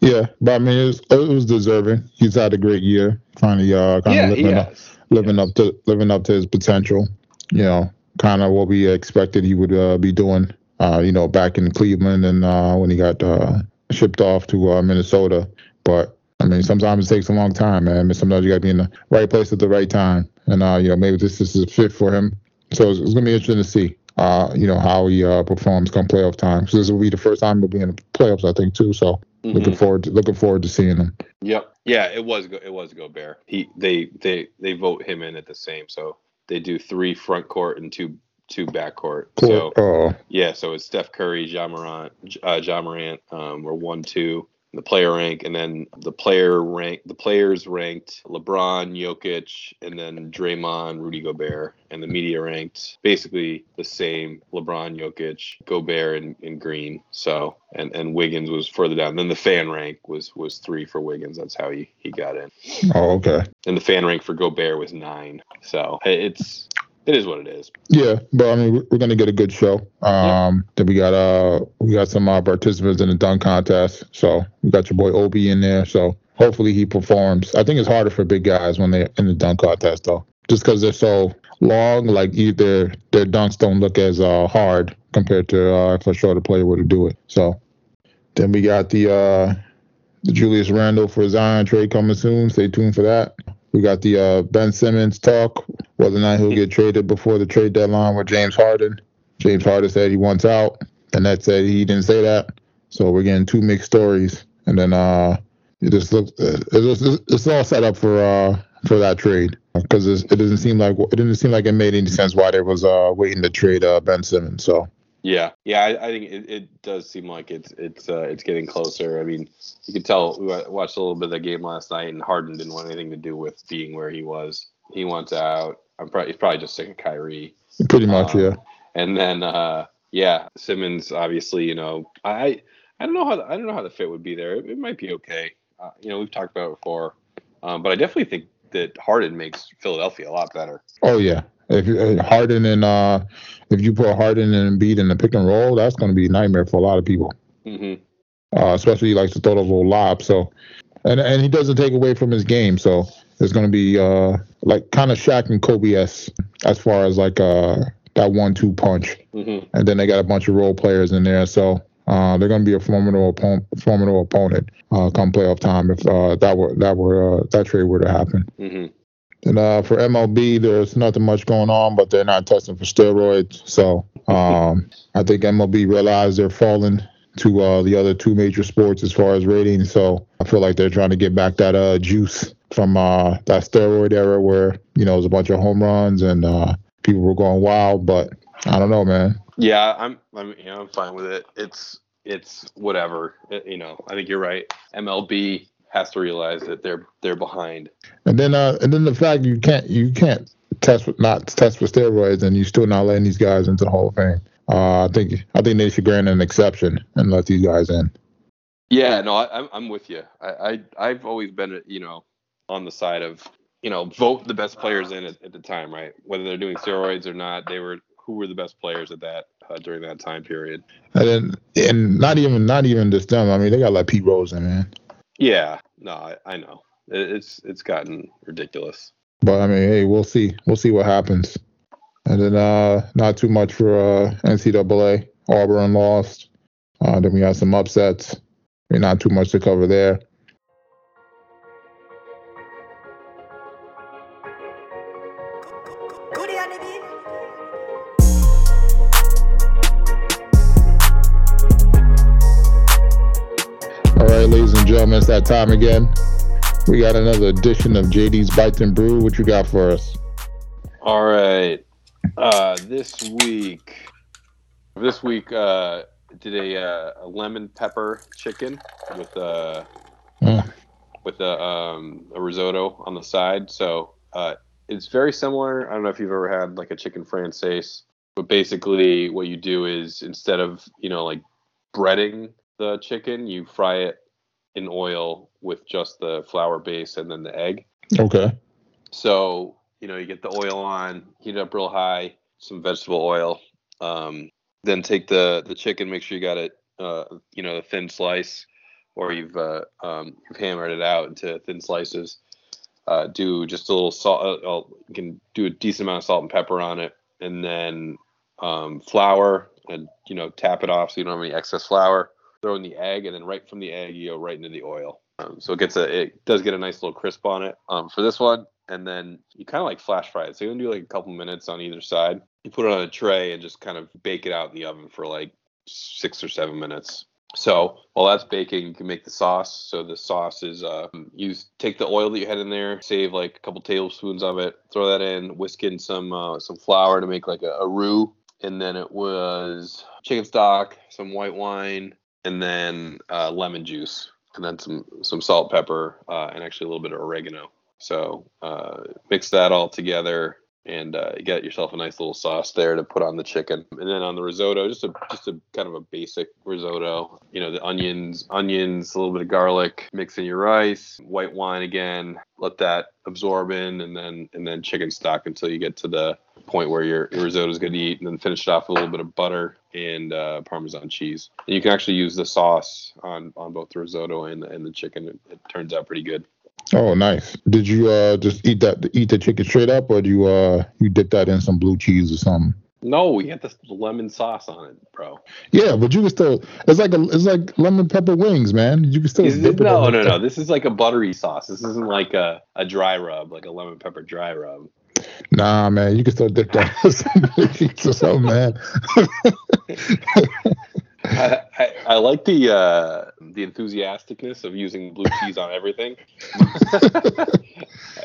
Yeah, but I mean, it was, it was deserving. He's had a great year, finally, uh, kind yeah, of living up, living up to living up to his potential. You know, kind of what we expected he would uh, be doing uh, you know, back in Cleveland and uh, when he got uh, shipped off to uh, Minnesota. But I mean, sometimes it takes a long time, man. Sometimes you got to be in the right place at the right time, and uh, you know, maybe this, this is a fit for him. So it's, it's gonna be interesting to see, uh, you know, how he performs come playoff time. So this will be the first time he'll be in the playoffs, I think, too. So mm-hmm. looking forward to looking forward to seeing him. Yep. Yeah, it was it was Gobert. He they they they vote him in at the same. So they do three front court and two two backcourt. So oh. yeah, so it's Steph Curry, Ja Morant, uh, Ja Morant um, were one two the player rank, and then the player rank, the players ranked LeBron, Jokic, and then Draymond, Rudy Gobert, and the media ranked basically the same: LeBron, Jokic, Gobert, and, and Green. So and and Wiggins was further down. Then the fan rank was was three for Wiggins. That's how he he got in. Oh, okay. And the fan rank for Gobert was nine. So it's it is what it is. Yeah, but I mean, we're gonna get a good show. Um, then we got uh, we got some uh, participants in the dunk contest. So we got your boy Obi in there. So hopefully he performs. I think it's harder for big guys when they're in the dunk contest though, just because they're so long. Like either their dunks don't look as uh, hard compared to uh, if a shorter player were to do it. So then we got the uh, the Julius Randle for Zion trade coming soon. Stay tuned for that. We got the uh, Ben Simmons talk, whether or not he'll get traded before the trade deadline with James Harden. James Harden said he wants out, and that said he didn't say that. So we're getting two mixed stories, and then uh, it just looks it's, it's all set up for uh for that trade because it doesn't seem like it didn't seem like it made any sense why they was uh waiting to trade uh Ben Simmons. So yeah, yeah, I, I think it, it does seem like it's it's uh, it's getting closer. I mean, you could tell. We watched a little bit of the game last night, and Harden didn't want anything to do with being where he was. He wants out. I'm probably he's probably just sick of Kyrie. Pretty much, um, yeah. And then, uh, yeah, Simmons. Obviously, you know, I I don't know how the, I don't know how the fit would be there. It, it might be okay. Uh, you know, we've talked about it before, um, but I definitely think that Harden makes Philadelphia a lot better. Oh yeah, if you uh, Harden and uh, if you put Harden and Embiid in the pick and roll, that's going to be a nightmare for a lot of people. Mm-hmm. Uh, especially he likes to throw those little lobs. So, and and he doesn't take away from his game. So it's going to be uh like kind of Shaq and Kobe s as far as like uh that one-two punch. Mm-hmm. And then they got a bunch of role players in there. So uh, they're going to be a formidable opponent, formidable opponent uh, come playoff time if uh, that were that were uh, that trade were to happen. Mm-hmm. And uh, for MLB, there's nothing much going on, but they're not testing for steroids. So um, I think MLB realized they're falling to uh, the other two major sports as far as ratings. So I feel like they're trying to get back that uh, juice from uh, that steroid era where you know it was a bunch of home runs and uh, people were going wild. But I don't know, man. Yeah, I'm I'm you know I'm fine with it. It's it's whatever. It, you know, I think you're right. MLB has to realize that they're they're behind. And then uh and then the fact you can't you can't test with not test for steroids and you're still not letting these guys into the Hall of Fame. Uh, I think I think they should grant an exception and let these guys in. Yeah, no, I, I'm I'm with you. I, I I've always been you know on the side of you know vote the best players in at, at the time, right? Whether they're doing steroids or not, they were who were the best players at that uh, during that time period. And then, and not even not even just them. I mean, they got like Pete Rose in, man. Yeah, no, I, I know it's it's gotten ridiculous. But I mean, hey, we'll see. We'll see what happens. And then uh, not too much for uh, NCAA. Auburn lost. Uh, then we had some upsets. I mean, not too much to cover there. That time again. We got another edition of JD's Bites and Brew. What you got for us? All right. Uh, this week, this week, uh, did a, uh, a lemon pepper chicken with a mm. with a, um, a risotto on the side. So uh, it's very similar. I don't know if you've ever had like a chicken française, but basically what you do is instead of you know like breading the chicken, you fry it in oil with just the flour base and then the egg. Okay. So, you know, you get the oil on, heat it up real high, some vegetable oil. Um, then take the the chicken, make sure you got it, uh, you know, a thin slice, or you've uh, um, you've hammered it out into thin slices. Uh, do just a little salt. Uh, you can do a decent amount of salt and pepper on it, and then um, flour, and you know, tap it off so you don't have any excess flour throw in the egg, and then right from the egg you go right into the oil. Um, so it gets a it does get a nice little crisp on it um, for this one, and then you kind of like flash fry it. So you're gonna do like a couple minutes on either side. You put it on a tray and just kind of bake it out in the oven for like six or seven minutes. So while that's baking, you can make the sauce. So the sauce is uh, you take the oil that you had in there, save like a couple tablespoons of it, throw that in, whisk in some uh, some flour to make like a, a roux, and then it was chicken stock, some white wine, and then uh, lemon juice, and then some some salt, pepper, uh, and actually a little bit of oregano. So uh, mix that all together, and uh, get yourself a nice little sauce there to put on the chicken. And then on the risotto, just a just a kind of a basic risotto. You know, the onions, onions, a little bit of garlic, mix in your rice, white wine again, let that absorb in, and then and then chicken stock until you get to the point where your, your risotto is good to eat, and then finish it off with a little bit of butter and uh, Parmesan cheese. And you can actually use the sauce on, on both the risotto and the, and the chicken. It, it turns out pretty good. Oh, nice. Did you uh just eat that eat the chicken straight up, or do you uh you dip that in some blue cheese or something? No, we had the lemon sauce on it, bro. Yeah, but you can still. It's like a. It's like lemon pepper wings, man. You can still. Is dip it no, no, no. This is like a buttery sauce. This isn't like a, a dry rub, like a lemon pepper dry rub. Nah, man. You can still dip that in some blue cheese or something, man. I, I, I like the uh, the enthusiasticness of using blue cheese on everything.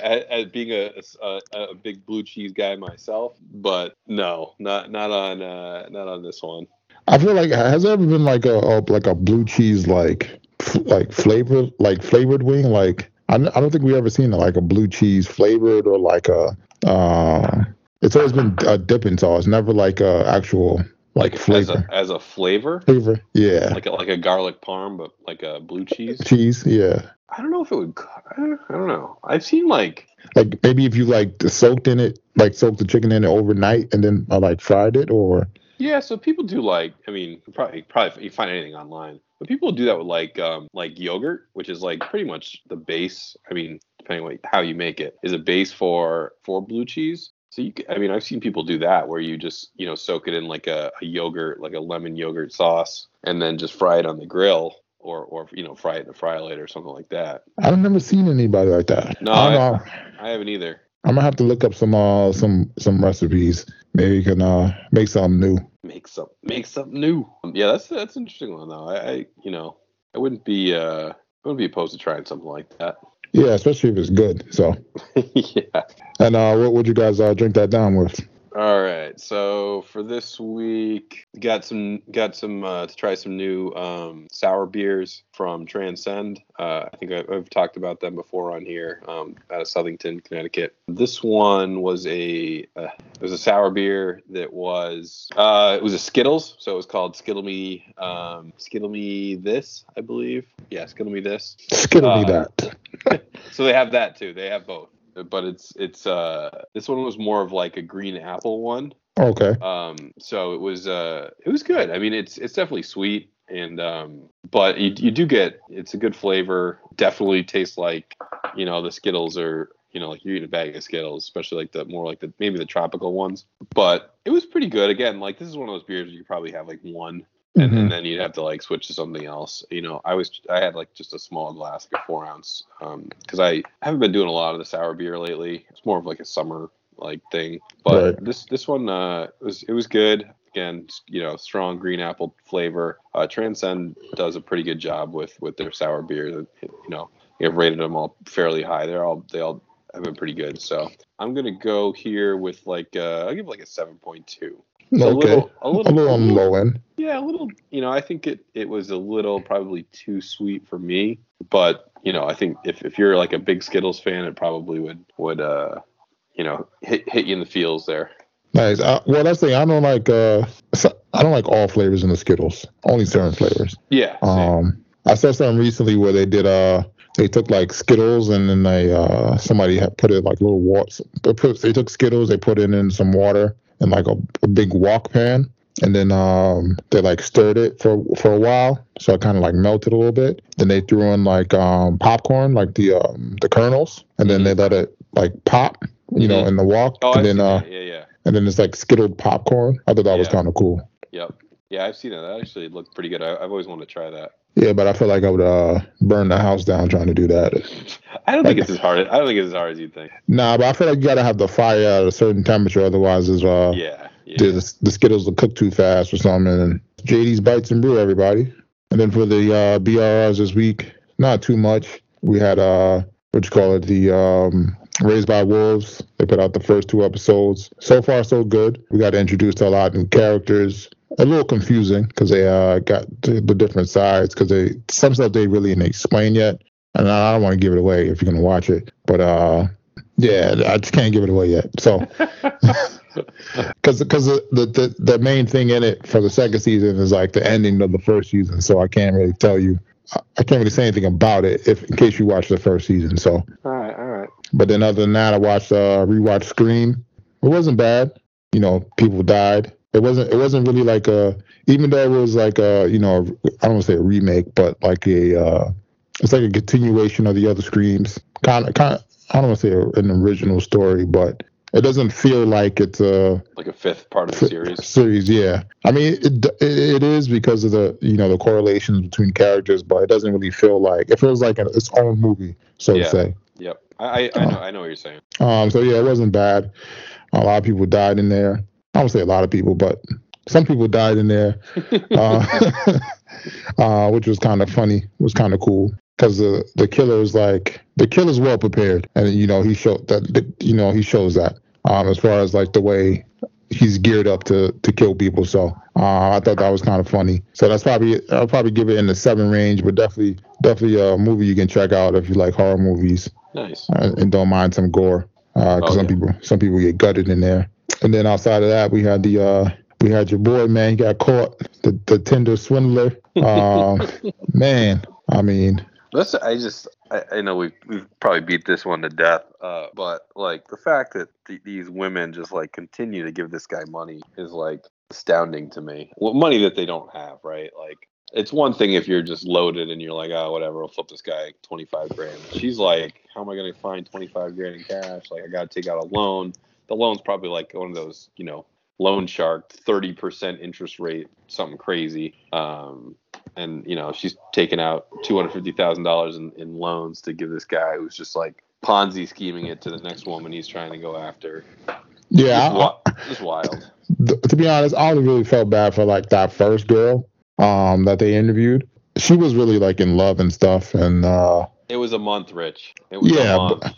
as, being a, a, a big blue cheese guy myself, but no, not not on uh, not on this one. I feel like has there ever been like a, a like a blue cheese like f- like flavored like flavored wing like I, I don't think we ever seen like a blue cheese flavored or like a uh it's always been a dipping sauce never like a actual like as flavor a, as a flavor, flavor yeah like a, like a garlic parm, but like a blue cheese. cheese yeah I don't know if it would. I don't, I don't know. I've seen like like maybe if you like soaked in it like soaked the chicken in it overnight and then uh, like fried it or Yeah, so people do like. I mean, probably probably you find anything online, but people do that with like um like yogurt, which is like pretty much the base. I mean, depending on how you make it, is a base for for blue cheese. So you, c- I mean, I've seen people do that where you just you know soak it in like a, a yogurt, like a lemon yogurt sauce, and then just fry it on the grill, or or you know fry it in a fry later or something like that. I've never seen anybody like that No, I- I haven't either. I'm gonna have to look up some uh some some recipes maybe you can uh make something new Make some make something new. Yeah, that's that's an interesting one though. I, I you know I wouldn't be uh I wouldn't be opposed to trying something like that. Yeah especially if it's good so. yeah. And uh, what would you guys uh, drink that down with? All right. So for this week, got some got some uh, to try some new um, sour beers from Transcend. Uh, I think I, I've talked about them before on here um, out of Southington, Connecticut. This one was a uh, it was a sour beer that was uh, it was a Skittles, so it was called Skittle Me um, Skittle Me This, I believe. Yeah, Skittle Me This. Skittle me Uh, that. So they have that too. They have both. But it's it's uh this one was more of like a green apple one. Okay. Um, so it was uh, it was good. I mean, it's it's definitely sweet, and um, but you you do get it's a good flavor. Definitely tastes like you know the Skittles are you know like you eat a bag of Skittles, especially like the more like the maybe the tropical ones. But it was pretty good. Again, like this is one of those beers you could probably have like one. And, Mhm. and then you'd have to like switch to something else. You know, I was I had like just a small glass, like a four ounce, because I haven't been doing a lot of the sour beer lately. It's more of like a summer like thing. But Right. this this one uh was it was good. Again, you know, strong green apple flavor. Uh, Transcend does a pretty good job with with their sour beers. You know, I've rated them all fairly high. They're all they all have been pretty good. So I'm gonna go here with like uh, I'll give like a seven point two. A Okay. little, a A little, little on the low end. yeah, a little. You know, I think it it was a little probably too sweet for me. But you know, I think if if you're like a big Skittles fan, it probably would would uh you know hit hit you in the feels there. Nice. Uh, well, that's the thing. I don't like. Uh, I don't like all flavors in the Skittles. Only certain flavors. Yeah. same. Um, I saw something recently where they did. Uh, they took like Skittles and then they uh somebody had put it like little water. They, put, they took Skittles, they put it in some water in like a, a big wok pan, and then um they like stirred it for for a while, so it kind of like melted a little bit. Then they threw in like um popcorn, like the um the kernels, and then they let it like pop, you know, Mhm. in the wok, oh, and I've then uh that. yeah, yeah, and then it's like skittled popcorn. I thought that was kind of cool. yep, yeah. I've seen that. That actually looked pretty good. I, I've always wanted to try that. Yeah, but I feel like I would uh burn the house down trying to do that. I don't think it's as hard. I don't think it's as hard as you think. Nah, but I feel like you gotta have the fire at a certain temperature, otherwise, is uh, Yeah. yeah. the, the Skittles will cook too fast or something. And JD's Bites and Brew, everybody. And then for the uh, BRRs this week, not too much. We had uh, what you call it, the um, Raised by Wolves. They put out the first two episodes. So far, so good. We got introduced to a lot of new characters. A little confusing because they uh, got the, the different sides because they some stuff they really didn't explain yet. And I don't want to give it away if you're gonna watch it, but uh, yeah, I just can't give it away yet. So because because the, the the main thing in it for the second season is like the ending of the first season, so I can't really tell you. I- I can't really say anything about it if in case you watch the first season. So, All right. All right. but then other than that, I watched uh rewatched Scream. It wasn't bad. you know people died. It wasn't it wasn't really like a even though it was like a you know I don't want to say a remake, but like a uh, it's like a continuation of the other Screams. Kind of kind of I don't want to say an original story, but it doesn't feel like it's a like a fifth part of the series. Series, yeah. I mean, it, it it is because of the you know the correlations between characters, but it doesn't really feel like it feels like its own movie, so Yeah. to say. Yep. I I, I know I know what you're saying. Um, so yeah, it wasn't bad. A lot of people died in there. I don't say a lot of people, but some people died in there, uh, uh, which was kind of funny. It Was kind of cool because the the killer is like the killer's well prepared, and you know he showed that you know he shows that um, as far as like the way he's geared up to to kill people. So uh, I thought that was kind of funny. So that's probably I'll probably give it in the seven range, but definitely definitely a movie you can check out if you like horror movies nice. uh, and don't mind some gore. Because Oh, some yeah. people some people get gutted in there. And then outside of that, we had the uh, we had your boy man. He got caught. The the Tinder swindler. Um, man, I mean, That's I just I, I know we we've probably beat this one to death, uh, but like the fact that th- these women just like continue to give this guy money is like astounding to me. Well, money that they don't have, right? Like it's one thing if you're just loaded and you're like, oh whatever, I'll flip this guy twenty five grand. She's like, how am I gonna find twenty five grand in cash? Like I gotta take out a loan. The loan's probably like one of those, you know, loan shark, thirty percent interest rate, something crazy. Um, and you know she's taken out two hundred fifty thousand dollars in in loans to give this guy who's just like Ponzi scheming it to the next woman he's trying to go after. yeah. It's, I- wa- just wild. th- to be honest, I only really felt bad for like that first girl um, that they interviewed. She was really like in love and stuff, and uh, It was a month, Rich. It was yeah, a month. but,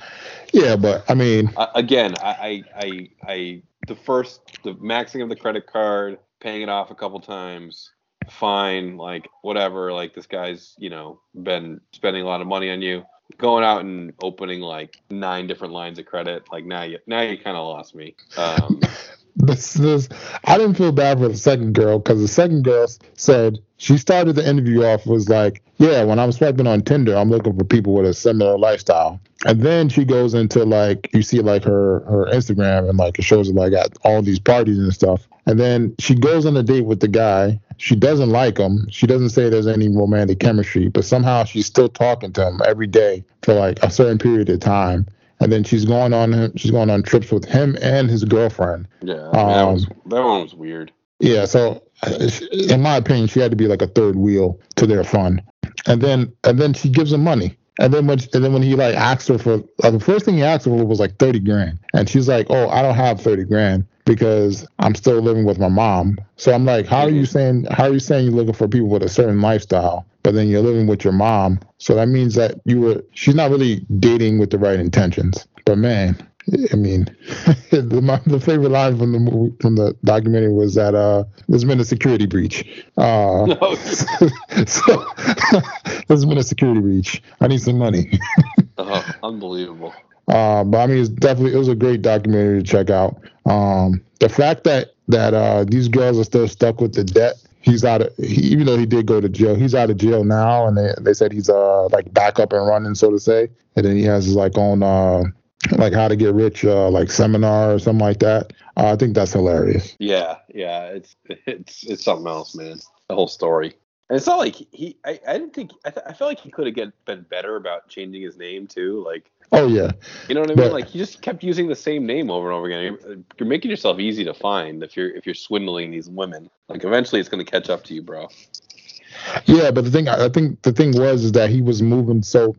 yeah. But I mean, I, again, I, I, I, I, the first, the maxing of the credit card, paying it off a couple times, fine, like whatever. Like this guy's, you know, been spending a lot of money on you. Going out and opening like nine different lines of credit, like now you, now you kind of lost me. Um, this this I didn't feel bad for the second girl because the second girl said she started the interview off was like, yeah, when I'm swiping on Tinder, I'm looking for people with a similar lifestyle. And then she goes into like you see like her her Instagram and like it shows like at all these parties and stuff. And then she goes on a date with the guy. She doesn't like him. She doesn't say there's any romantic chemistry, but somehow she's still talking to him every day for like a certain period of time. And then she's going on she's going on trips with him and his girlfriend. yeah, I mean, that Um, was that one was weird. Yeah, so uh, in my opinion, she had to be like a third wheel to their fun, and then and then she gives him money, and then when and then when he like asks her for uh, the first thing he asked her for was like thirty grand, and she's like, oh, I don't have thirty grand because I'm still living with my mom. So I'm like, how are you saying how are you saying you're looking for people with a certain lifestyle, but then you're living with your mom? So that means that you were she's not really dating with the right intentions. But man, I mean, the, my, the favorite line from the movie, from the documentary was that uh, there's been a security breach. Uh, No, so there's been a security breach. I need some money. oh, unbelievable. Uh, but I mean, it's definitely it was a great documentary to check out. Um, the fact that that uh, these girls are still stuck with the debt. He's out of he, even though he did go to jail. He's out of jail now, and they they said he's uh like back up and running, so to say. And then he has his like own uh like how to get rich uh like seminar or something like that. Uh, I think that's hilarious. Yeah, yeah, it's it's it's something else, man. The whole story. And it's not like he. I, I didn't think. I, th- I feel like he could have been better about changing his name too. Like, Oh yeah, you know what I mean? But- like he just kept using the same name over and over again. You're, you're making yourself easy to find if you're if you're swindling these women. Like, eventually, it's going to catch up to you, bro. yeah. But the thing I think the thing was is that he was moving so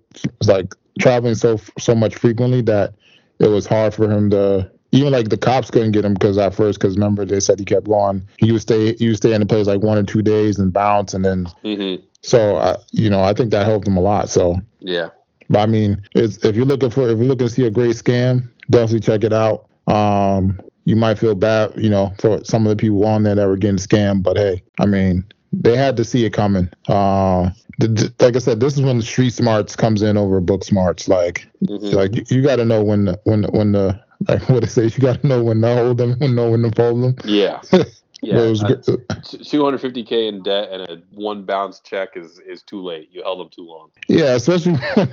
like traveling so so much frequently that it was hard for him to even like the cops couldn't get him because at first because remember they said he kept going he would stay he would stay in the place like one or two days and bounce and then Mm-hmm. so uh, you know I think that helped him a lot so Yeah. But I mean it's, if you're looking for if you're looking to see a great scam definitely check it out um you might feel bad you know for some of the people on there that were getting scammed but hey I mean they had to see it coming uh the- like I said, this is when the street smarts comes in over book smarts. Like, Mhm. like you, you got to know when the, when the, when the like what they say. You got to know when to hold them, when know when to fold them. Yeah. Yeah, uh, 250k in debt and a one bounce check is is too late. You held him too long. Yeah, especially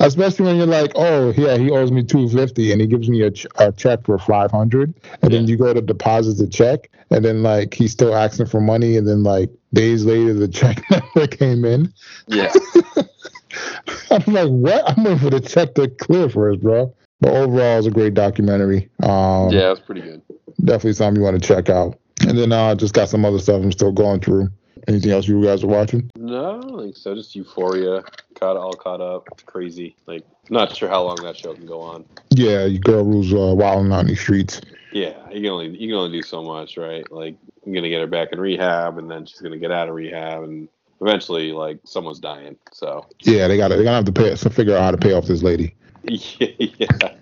especially when you're like, oh yeah, he owes me 250 and he gives me a, ch- a check for 500, and yeah. then you go to deposit the check, and then like he's still asking for money, and then like days later the check never came in. Yeah. I'm like, what? I'm waiting for the check to clear first, bro. But overall, it's a great documentary. Um, yeah, it's pretty good. Definitely something you want to check out. And then I uh, just got some other stuff I'm still going through. Anything else you guys are watching? No, I don't think so. Just Euphoria, caught all caught up. It's crazy. Like, not sure how long that show can go on. Yeah, your girl Rue's uh, wilding out in the streets. Yeah, you can only you can only do so much, right? Like, I'm gonna get her back in rehab, and then she's gonna get out of rehab, and eventually, like, someone's dying. So yeah, they got to they gotta have to pay so figure out how to pay off this lady. yeah, yeah.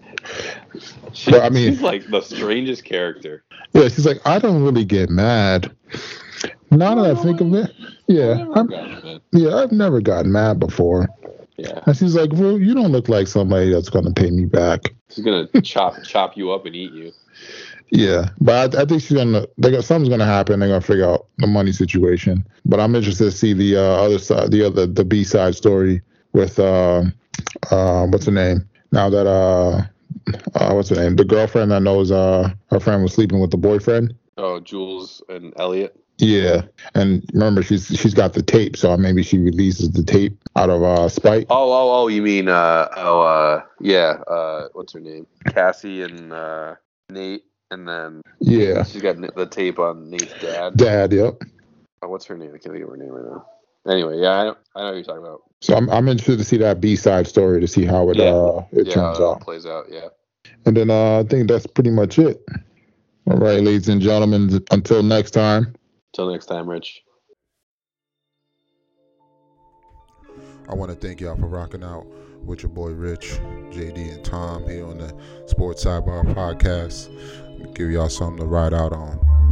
She, but, I mean, she's like the strangest character. Yeah, she's like, I don't really get mad. Now that I think of it, yeah, I'm, yeah, I've never gotten mad before. Yeah. And she's like, well, you don't look like somebody that's going to pay me back. She's going to chop chop you up and eat you. Yeah, but I, I think she's gonna. They got something's gonna happen. They're gonna figure out the money situation. But I'm interested to see the uh, other side, the other, the B side story with uh, uh, what's her name? Now that uh, uh, what's her name? The girlfriend that knows uh her friend was sleeping with the boyfriend. Oh, Jules and Elliot. Yeah, and remember she's she's got the tape, so maybe she releases the tape out of uh spite. Oh, oh, oh, you mean uh oh uh yeah uh what's her name? Cassie and uh Nate, and then yeah, she's got the tape on Nate's dad. Dad, yep. Oh, what's her name? I can't think of her name right now. Anyway, yeah, I know, I know what you're talking about. So I'm I'm interested to see that B side story to see how it yeah. uh it yeah, turns out. plays out, yeah. And then uh, I think that's pretty much it. All right, ladies and gentlemen, until next time. Until next time, Rich. I want to thank y'all for rocking out with your boy Rich, JD, and Tom here on the Sports Sidebar Podcast. Give y'all something to ride out on.